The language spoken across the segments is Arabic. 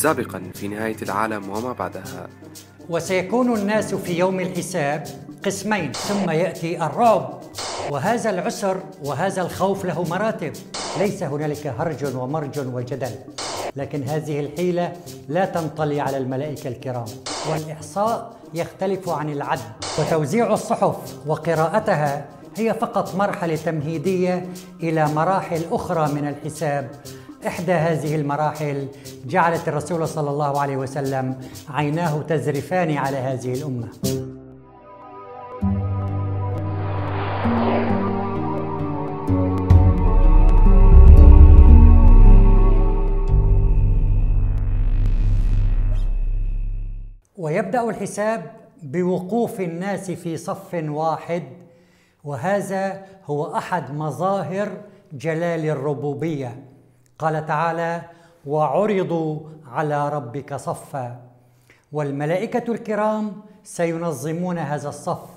سابقا في نهاية العالم وما بعدها. وسيكون الناس في يوم الحساب قسمين ثم يأتي الرعب وهذا العسر وهذا الخوف له مراتب. ليس هنالك هرج ومرج وجدل لكن هذه الحيلة لا تنطلي على الملائكة الكرام. والإحصاء يختلف عن العد وتوزيع الصحف وقراءتها هي فقط مرحلة تمهيدية إلى مراحل أخرى من الحساب. إحدى هذه المراحل جعلت الرسول صلى الله عليه وسلم عيناه تزرفان على هذه الأمة. ويبدأ الحساب بوقوف الناس في صف واحد وهذا هو أحد مظاهر جلال الربوبية. قال تعالى وعرضوا على ربك صفا. والملائكة الكرام سينظمون هذا الصف.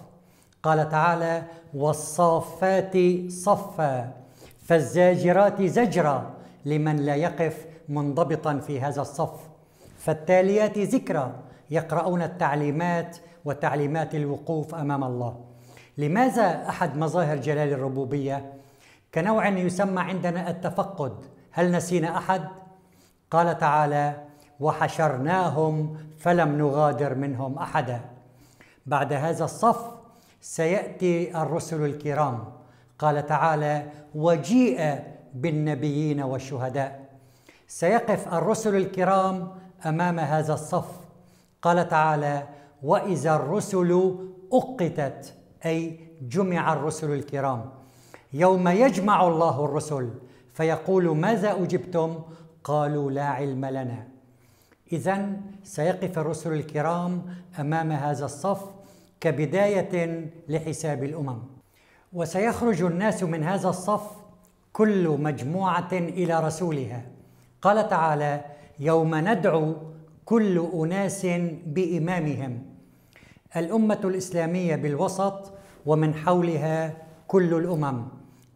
قال تعالى والصافات صفا. فالزاجرات زجرا لمن لا يقف منضبطا في هذا الصف. فالتاليات ذكرى يقرؤون التعليمات وتعليمات الوقوف أمام الله. لماذا أحد مظاهر جلال الربوبية؟ كنوع يسمى عندنا التفقد. هل نسينا أحد؟ قال تعالى وحشرناهم فلم نغادر منهم أحدا. بعد هذا الصف سيأتي الرسل الكرام. قال تعالى وجيء بالنبيين والشهداء. سيقف الرسل الكرام أمام هذا الصف. قال تعالى وإذا الرسل أقتت أي جمع الرسل الكرام. يوم يجمع الله الرسل فيقول ماذا أجبتم؟ قالوا لا علم لنا. اذا سيقف الرسل الكرام أمام هذا الصف كبداية لحساب الأمم. وسيخرج الناس من هذا الصف كل مجموعة إلى رسولها. قال تعالى يوم ندعو كل أناس بإمامهم. الأمة الإسلامية بالوسط ومن حولها كل الأمم.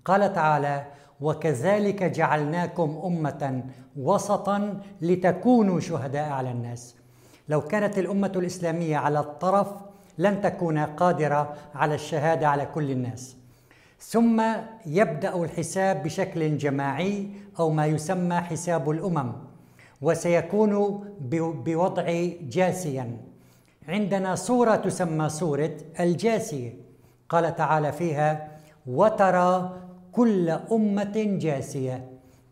قال تعالى وكذلك جعلناكم أمة وسطا لتكونوا شهداء على الناس. لو كانت الأمة الإسلامية على الطرف لن تكون قادرة على الشهادة على كل الناس. ثم يبدأ الحساب بشكل جماعي أو ما يسمى حساب الأمم وسيكون بوضع جاسيا. عندنا صوره تسمى صوره الجاسية. قال تعالى فيها وترى كل أمة جاسية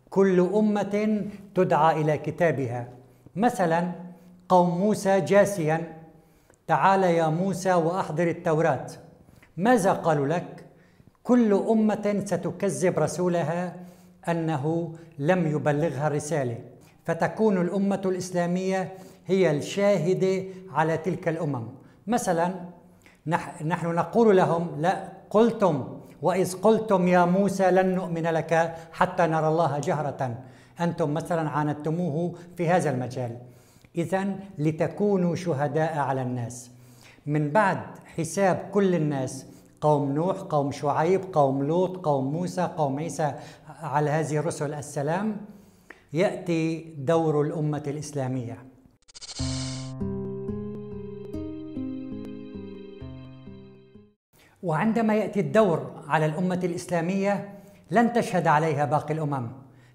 كل أمة تدعى إلى كتابها. مثلا قوم موسى جاسيا تعال يا موسى وأحضر التوراة. ماذا قالوا لك؟ كل أمة ستكذب رسولها أنه لم يبلغها الرسالة. فتكون الأمة الإسلامية هي الشاهدة على تلك الأمم. مثلا نحن نقول لهم لا قلتم وإذ قلتم يا موسى لن نؤمن لك حتى نرى الله جهرة. أنتم مثلا عاندتموه في هذا المجال. اذا لتكونوا شهداء على الناس. من بعد حساب كل الناس قوم نوح قوم شعيب قوم لوط قوم موسى قوم عيسى على هذه الرسل السلام يأتي دور الأمة الإسلامية. وعندما يأتي الدور على الأمة الإسلامية لن تشهد عليها باقي الأمم.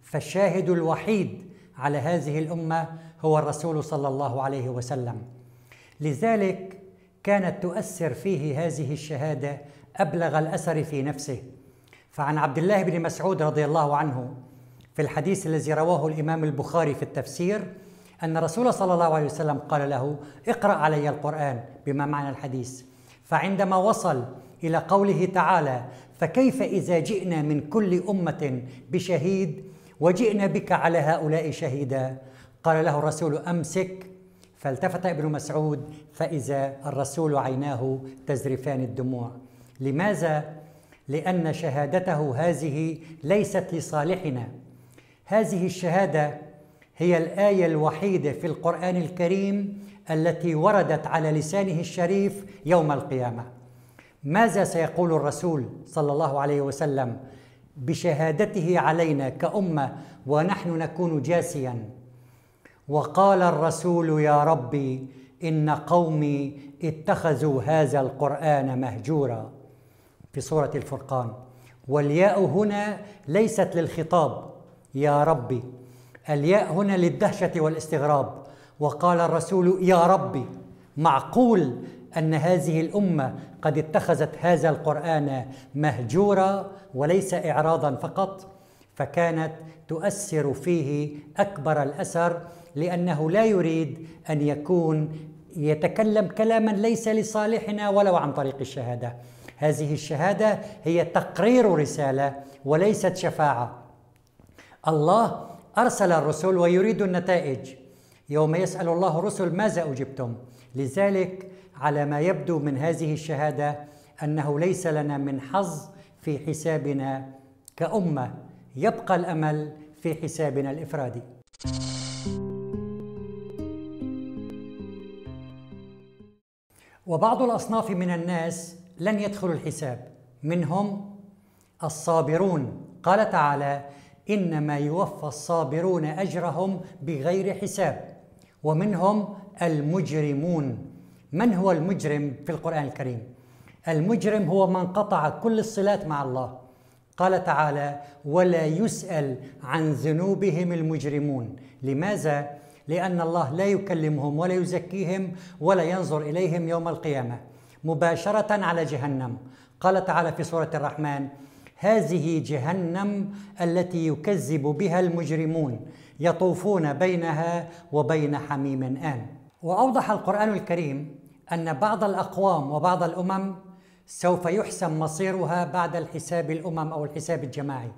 فالشاهد الوحيد على هذه الأمة هو الرسول صلى الله عليه وسلم. لذلك كانت تؤثر فيه هذه الشهادة أبلغ الأثر في نفسه. فعن عبد الله بن مسعود رضي الله عنه في الحديث الذي رواه الإمام البخاري في التفسير أن الرسول صلى الله عليه وسلم قال له اقرأ علي القرآن بما معنى الحديث. فعندما وصل إلى قوله تعالى فكيف إذا جئنا من كل أمة بشهيد وجئنا بك على هؤلاء شهيدا؟ قال له الرسول أمسك. فالتفت ابن مسعود فإذا الرسول عيناه تزرفان الدموع. لماذا؟ لأن شهادته هذه ليست لصالحنا. هذه الشهادة هي الآية الوحيدة في القرآن الكريم التي وردت على لسانه الشريف يوم القيامة. ماذا سيقول الرسول صلى الله عليه وسلم بشهادته علينا كأمة ونحن نكون جاسيا؟ وقال الرسول يا ربي إن قومي اتخذوا هذا القرآن مهجورا. في سورة الفرقان والياء هنا ليست للخطاب يا ربي. الياء هنا للدهشة والاستغراب. وقال الرسول يا ربي معقول أن هذه الأمة قد اتخذت هذا القرآن مهجورا وليس اعراضا فقط فكانت تؤثر فيه أكبر الأثر لأنه لا يريد أن يكون يتكلم كلاما ليس لصالحنا ولو عن طريق الشهادة. هذه الشهادة هي تقرير رسالة وليست شفاعة. الله أرسل الرسل ويريد النتائج. يوم يسأل الله الرسل ماذا أجبتم؟ لذلك على ما يبدو من هذه الشهادة أنه ليس لنا من حظ في حسابنا كأمة. يبقى الأمل في حسابنا الإفرادي. وبعض الأصناف من الناس لن يدخلوا الحساب. منهم الصابرون. قال تعالى إنما يوفى الصابرون أجرهم بغير حساب. ومنهم المجرمون. من هو المجرم في القرآن الكريم؟ المجرم هو من قطع كل الصلات مع الله. قال تعالى ولا يسأل عن ذنوبهم المجرمون لماذا؟ لأن الله لا يكلمهم ولا يزكيهم ولا ينظر إليهم يوم القيامة. مباشرة على جهنم. قال تعالى في سورة الرحمن هذه جهنم التي يكذب بها المجرمون يطوفون بينها وبين حميم آن وأوضح القرآن الكريم أن بعض الأقوام وبعض الأمم سوف يحسم مصيرها بعد الحساب الأمم أو الحساب الجماعي.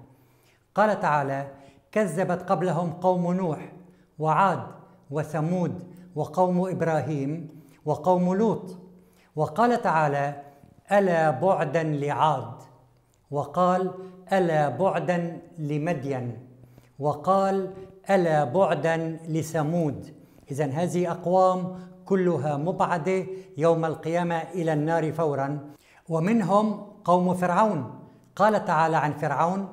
قال تعالى كذبت قبلهم قوم نوح وعاد وثمود وقوم إبراهيم وقوم لوط وقال تعالى ألا بعدا لعاد وقال ألا بعدا لمدين وقال ألا بعدا لثمود إذا هذه أقوام كلها مبعدة يوم القيامة إلى النار فورا. ومنهم قوم فرعون. قال تعالى عن فرعون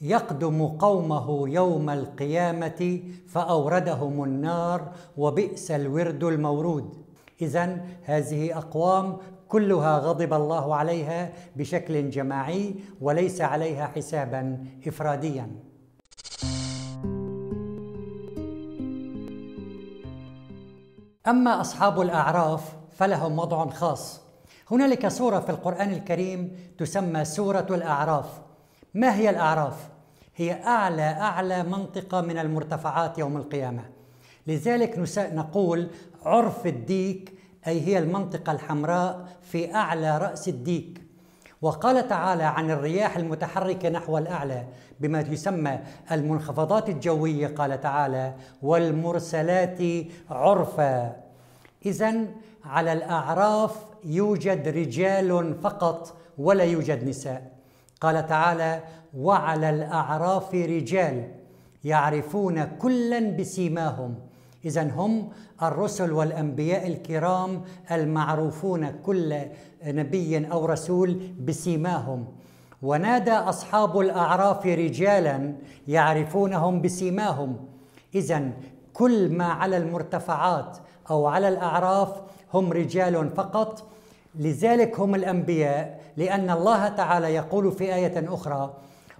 يقدم قومه يوم القيامة فأوردهم النار وبئس الورد المورود. إذا هذه أقوام كلها غضب الله عليها بشكل جماعي وليس عليها حسابا إفراديا. أما أصحاب الأعراف فلهم وضع خاص. هنالك سورة في القرآن الكريم تسمى سورة الأعراف. ما هي الأعراف؟ هي أعلى أعلى منطقة من المرتفعات يوم القيامة. لذلك نقول عرف الديك أي هي المنطقة الحمراء في أعلى رأس الديك. وقال تعالى عن الرياح المتحركة نحو الأعلى بما يسمى المنخفضات الجوية. قال تعالى والمرسلات عرفا. إذا على الأعراف يوجد رجال فقط ولا يوجد نساء. قال تعالى وعلى الأعراف رجال يعرفون كلا بسيماهم إذا هم الرسل والأنبياء الكرام المعروفون كل نبي أو رسول بسيماهم. ونادى أصحاب الأعراف رجالا يعرفونهم بسيماهم. إذا كل ما على المرتفعات أو على الأعراف هم رجال فقط. لذلك هم الأنبياء لأن الله تعالى يقول في آية أخرى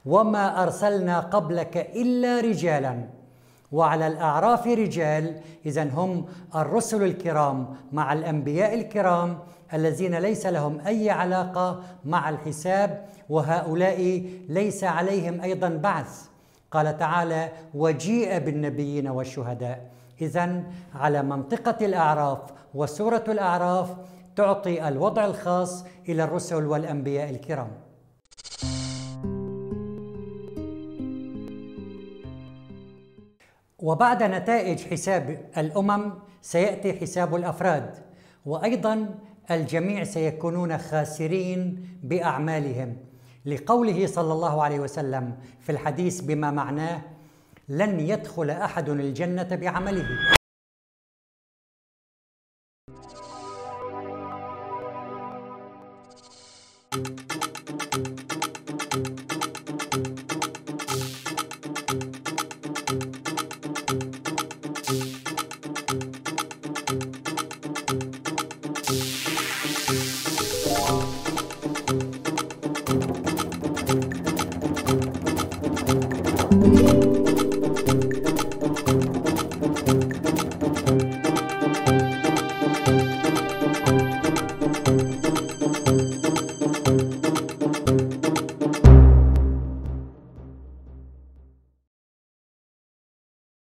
وما أرسلنا قبلك إلا رجالا وعلى الأعراف رجال. اذا هم الرسل الكرام مع الأنبياء الكرام الذين ليس لهم أي علاقة مع الحساب وهؤلاء ليس عليهم أيضا بعث. قال تعالى وجيء بالنبيين والشهداء. اذا على منطقة الأعراف وسورة الأعراف تعطي الوضع الخاص إلى الرسل والأنبياء الكرام. وبعد نتائج حساب الأمم سيأتي حساب الأفراد وأيضا الجميع سيكونون خاسرين بأعمالهم. لقوله صلى الله عليه وسلم في الحديث بما معناه لن يدخل أحد الجنة بعمله thank you thank you